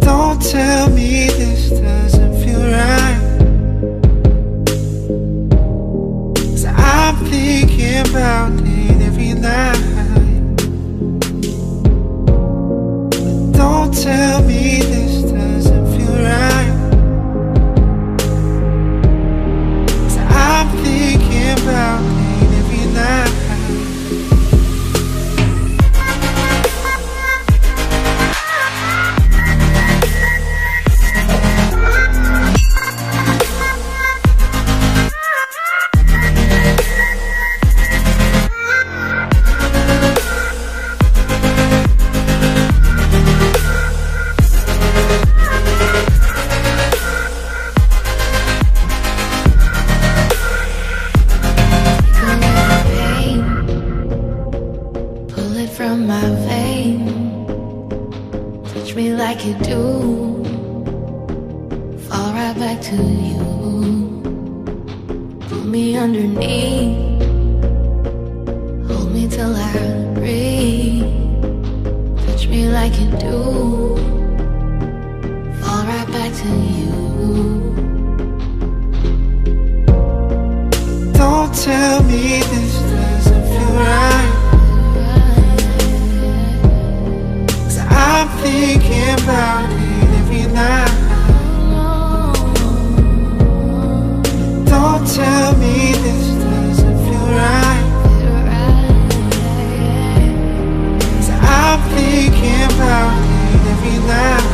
Don't tell me this doesn't feel right. I'm it every night. Don't tell me I breathe. Touch me like you do, fall right back to you. Don't tell me this doesn't feel right Cause I'm thinking about it every night thinking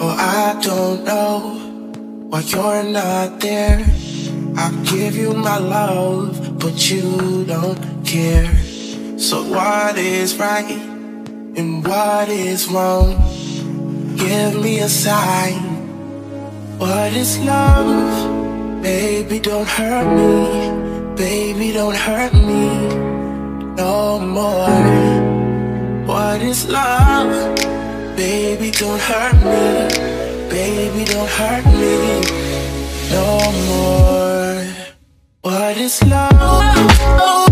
Oh, about don't know while you're not there. I give you my love, but you don't care. So what is right and what is wrong? Give me a sign. What is love? Baby, don't hurt me. Baby, don't hurt me no more. What is love? Baby, don't hurt me. Baby, don't hurt me no more. What is love?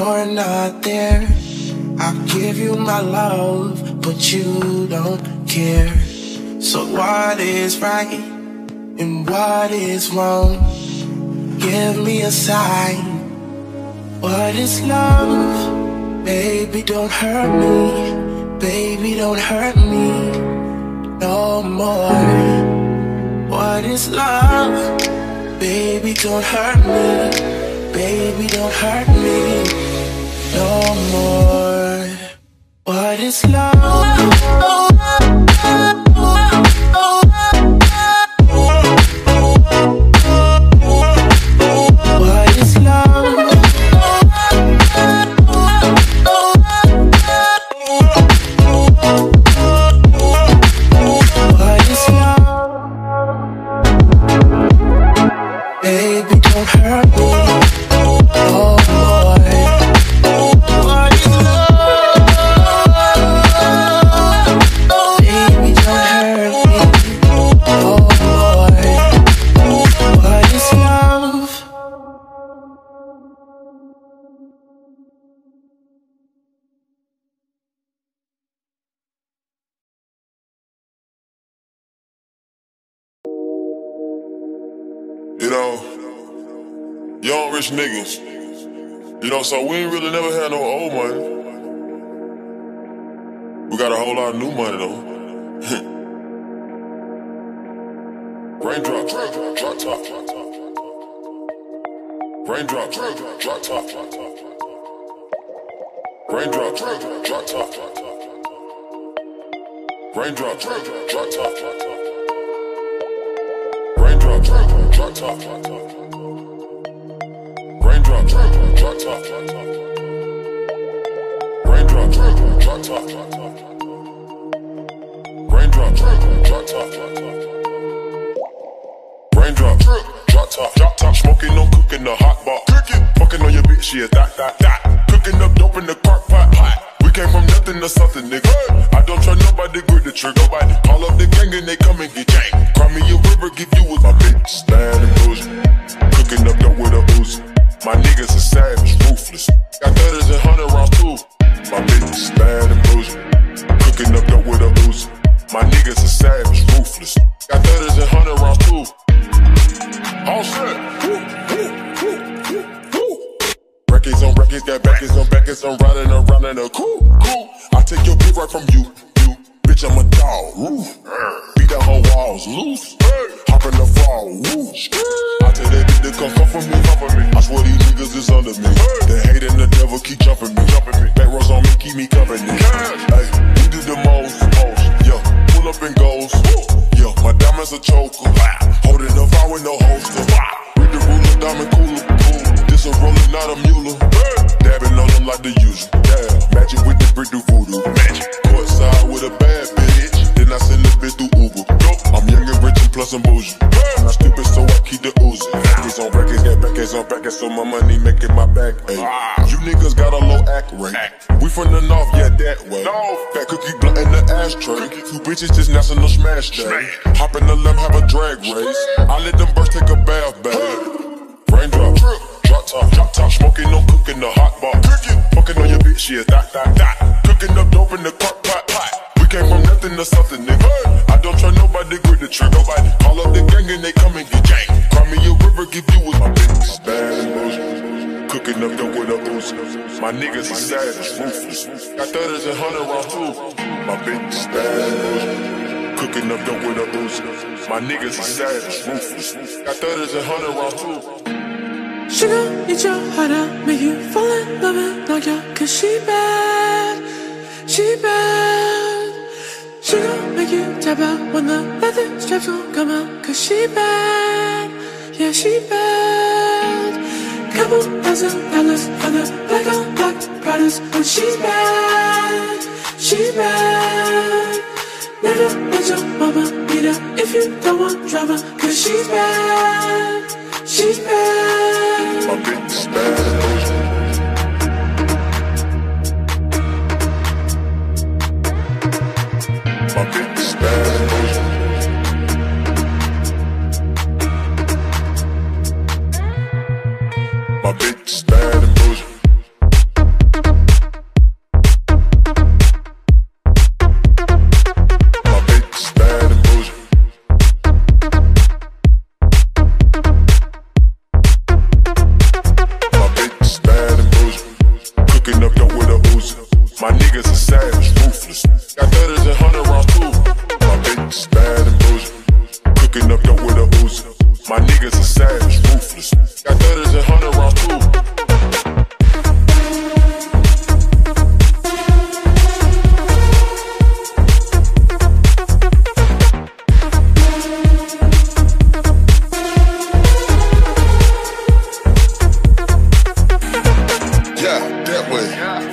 You're not there. I give you my love, but you don't care. So, what is right and what is wrong? Give me a sign. What is love? Baby, don't hurt me. Baby, don't hurt me no more. What is love? Baby, don't hurt me. Baby, don't hurt me no more. What is love? Rich niggas. You know, so we ain't really never had no old money. We got a whole lot of new money though. Raindrop, drop top, drop top. Raindrop, drop top, drop top. Raindrop, drop top. Raindrop, drop top. Raindrop, drop top. Raindrop, drop top. Raindrop, drop top. Raindrop, drop top. Raindrop, drop top, drop top, smoking on cooking the hot pot. Cooking, fucking on your bitch, yeah, that, that, that. Cooking up dope in the crock pot. Hot. We came from nothing to something, nigga. I don't trust nobody, grip the trigger. Nobody call up the gang and they come and get gang. Cry me a river, give you with my bitch. Bad and bougie. Cooking up dope with a Uzi. My niggas are savage, ruthless. Got thudders and hundred rounds too. My bitch is bad and bougie. Cooking up dope with a Uzi. My niggas are savage, ruthless. Got thudders and hundred rounds too. All set. Records on records, got backers on backers, I'm riding around in a cool, cool. I take your beat right from you. Bitch, I'm a dog, woo. Beat down her walls, loose. Hop in the fall, woo. I tell that bitch to come for me, come for me. I swear these niggas is under me. The hate and the devil keep jumping me, jumping me. Back rows on me, keep me company. Hey, we do the most, most. Yeah, pull up and goes. Yeah, my diamonds a choker. Holding the fire with no holster. Read the ruler, diamond cooler. This a roller, not a mule. Dabbing on them like the usual. Yeah, magic with the brick do voodoo. So my money making my back. Ay. You niggas got a low act rate. We from the north, yeah, that way. Fat cookie blunt in the ashtray. Two bitches just national smash day. Hop in the limb, have a drag race. I let them birds take a bath, babe. Raindrop, drop top, drop top, smoking, no cooking the hot bar. Fucking on your bitch, yeah, that, that, that. Cooking up dope in the crock pot, pot. We came from nothing to something, nigga. I don't try nobody, grip the trigger. Nobody call up the gang and they come and get gang. Cry me a river, give you with my bitch. Bad Cooking up with a Uzi. My niggas is savage, ruthless. Got thudders and hundred rounds too. My bitch is bad. Cooking up dope with a Uzi. My niggas is savage, ruthless. Got thudders and hundred rounds too. Sugar, eat your heart out, make you fall in love and knock out, cause she bad, she bad. She gon' make you tap out when the leather straps gon' come out, cause she bad, yeah, she bad. Couple thousand dollars on the black on black products, when she's bad, she bad. Never let your mama beat her if you don't want drama, cause she's bad, she's bad. My bitch bad. My bitch is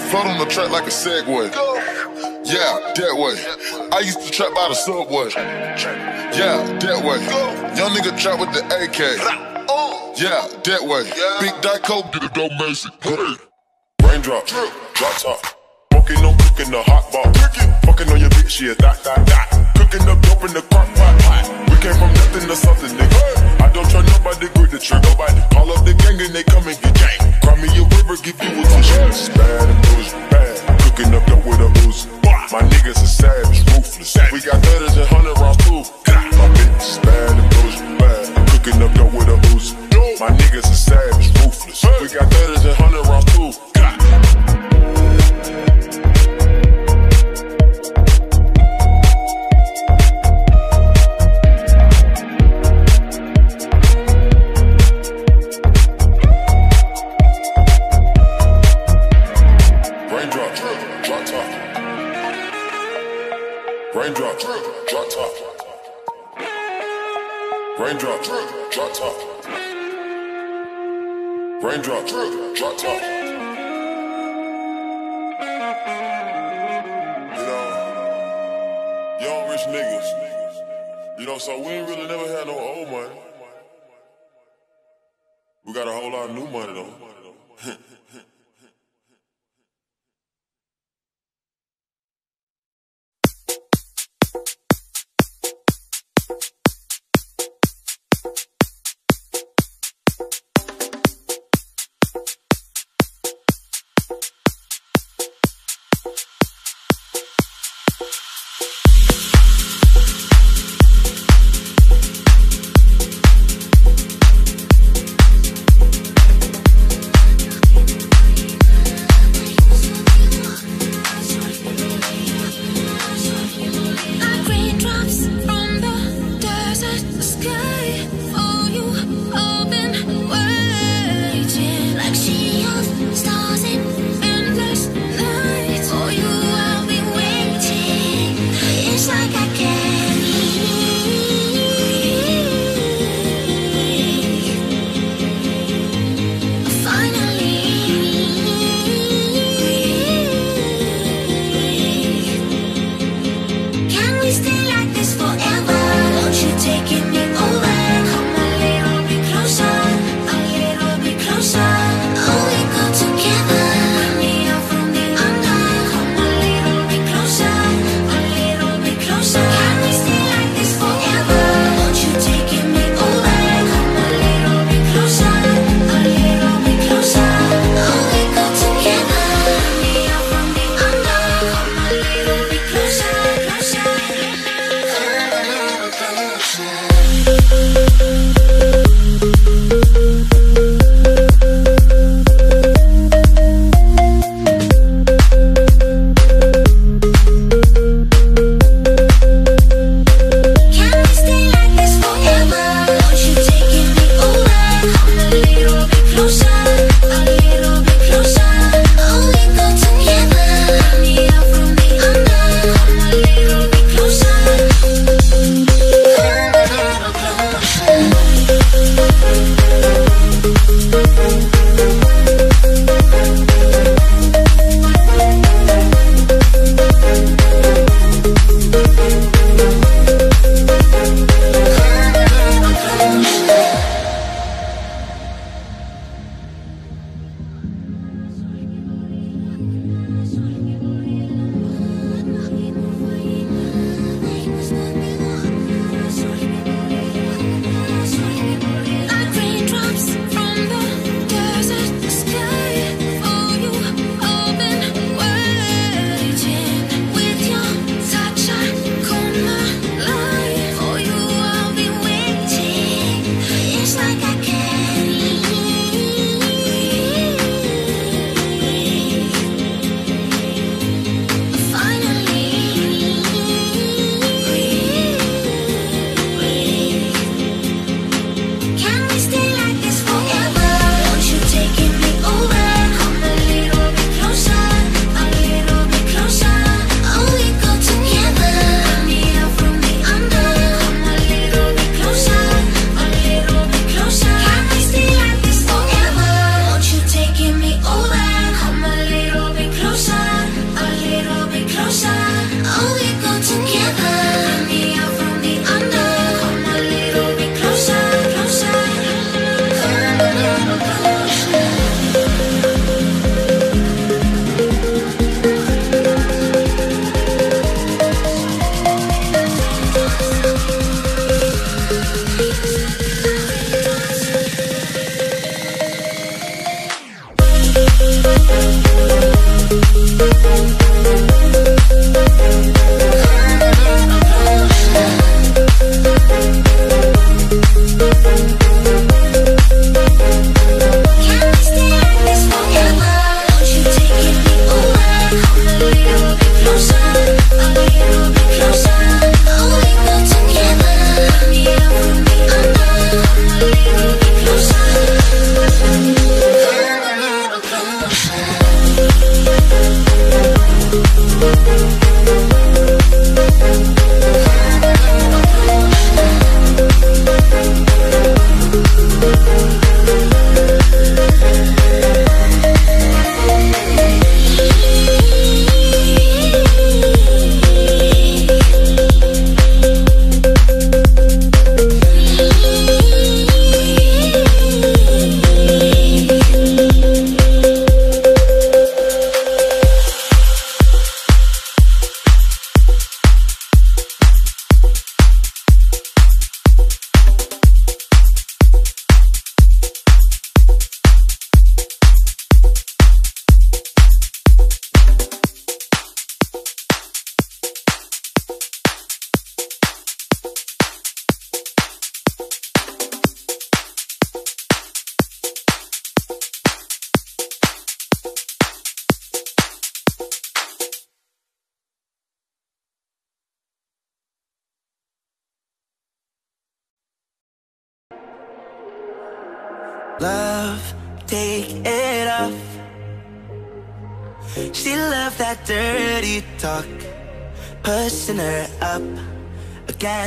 Float on the track like a Segway. Yeah, that way. I used to trap by the subway. Yeah, that way. Young nigga trap with the AK. Yeah, that way. Big Dyco, get a dope Mason. Raindrop, drop top. Smoking on cooking the hot bar. Fucking on your bitch, yeah, that, that, that. Cooking up dope in the crock pot. We came from nothing to something, nigga. I don't try nobody, grip the trigger. Nobody call up the gang and they come and get gang. Cry me a river, give you a tissue. Bad and bullshit, bad. Cooking up dope with a Uzi. My niggas are savage, ruthless. We got thudders and hundred rounds too. My bitch is bad and bullshit, bad. Cooking up dope with a Uzi. My niggas are savage, ruthless. We got thudders and hundred rounds too. Raindrop, drop top. You know, young rich niggas. You know, so we ain't really never had no old money. We got a whole lot of new money though.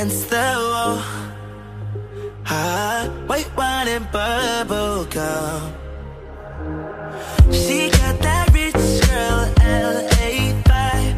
Against the wall. Ah, white wine and bubble gum. She got that rich girl LA vibe.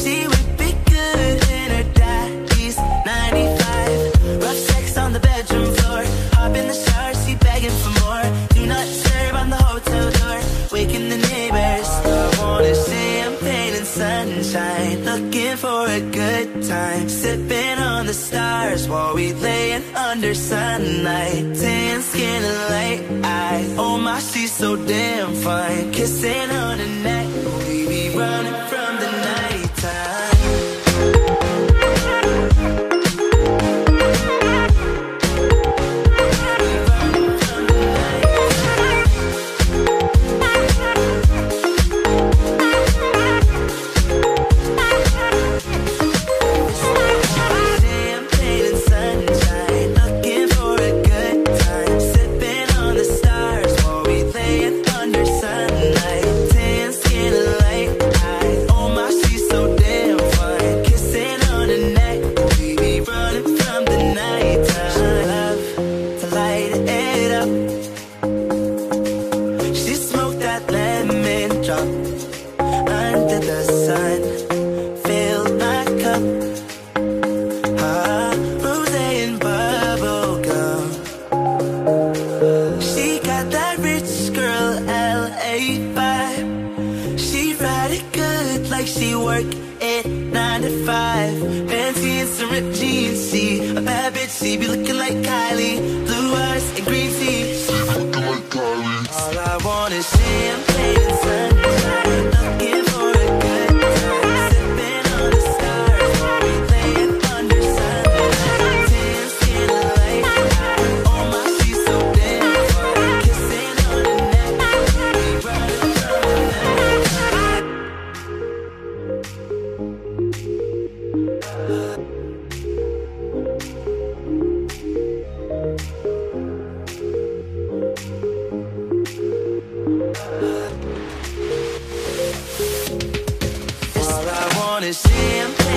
She would be good in her daddy's 95. Rough sex on the bedroom floor. Hop in the shower, she begging for more. Do not serve on the hotel door. Waking the neighbors. I wanna champagne and sunshine. Looking for a good time. Sipping stars while we laying under sunlight. Tan skin and light eyes. Oh my, she's so damn fine. Kissing on her neck. We be running from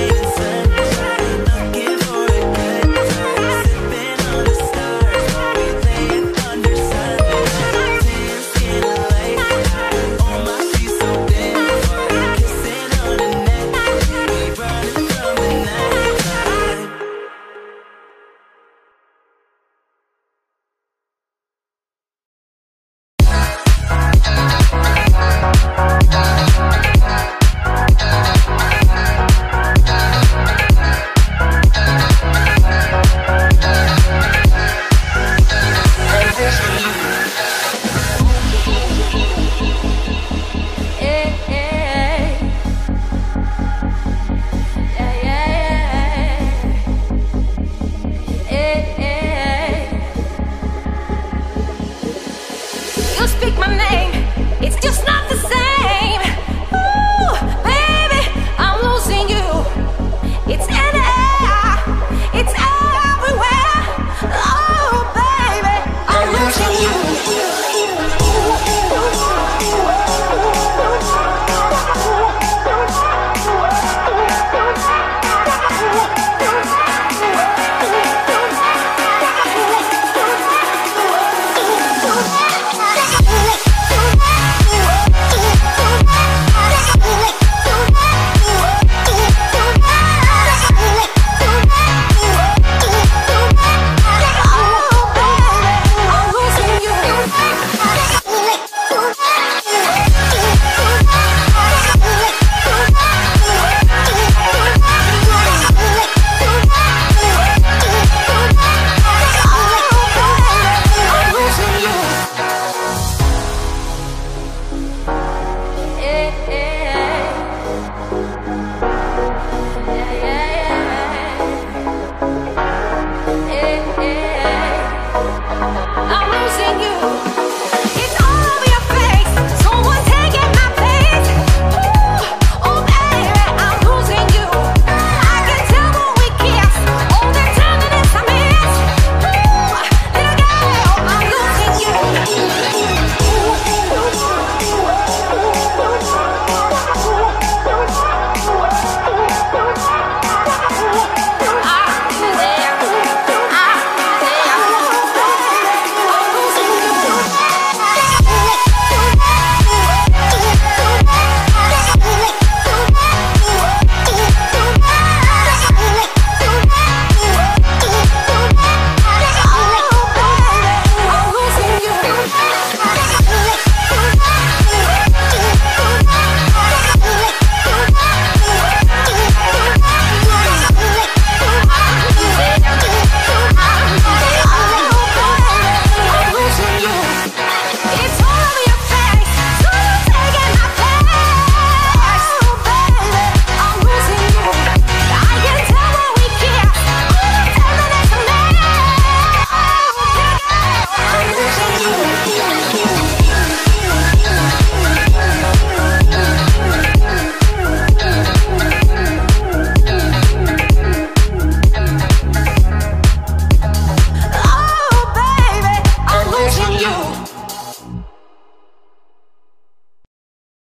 innocent.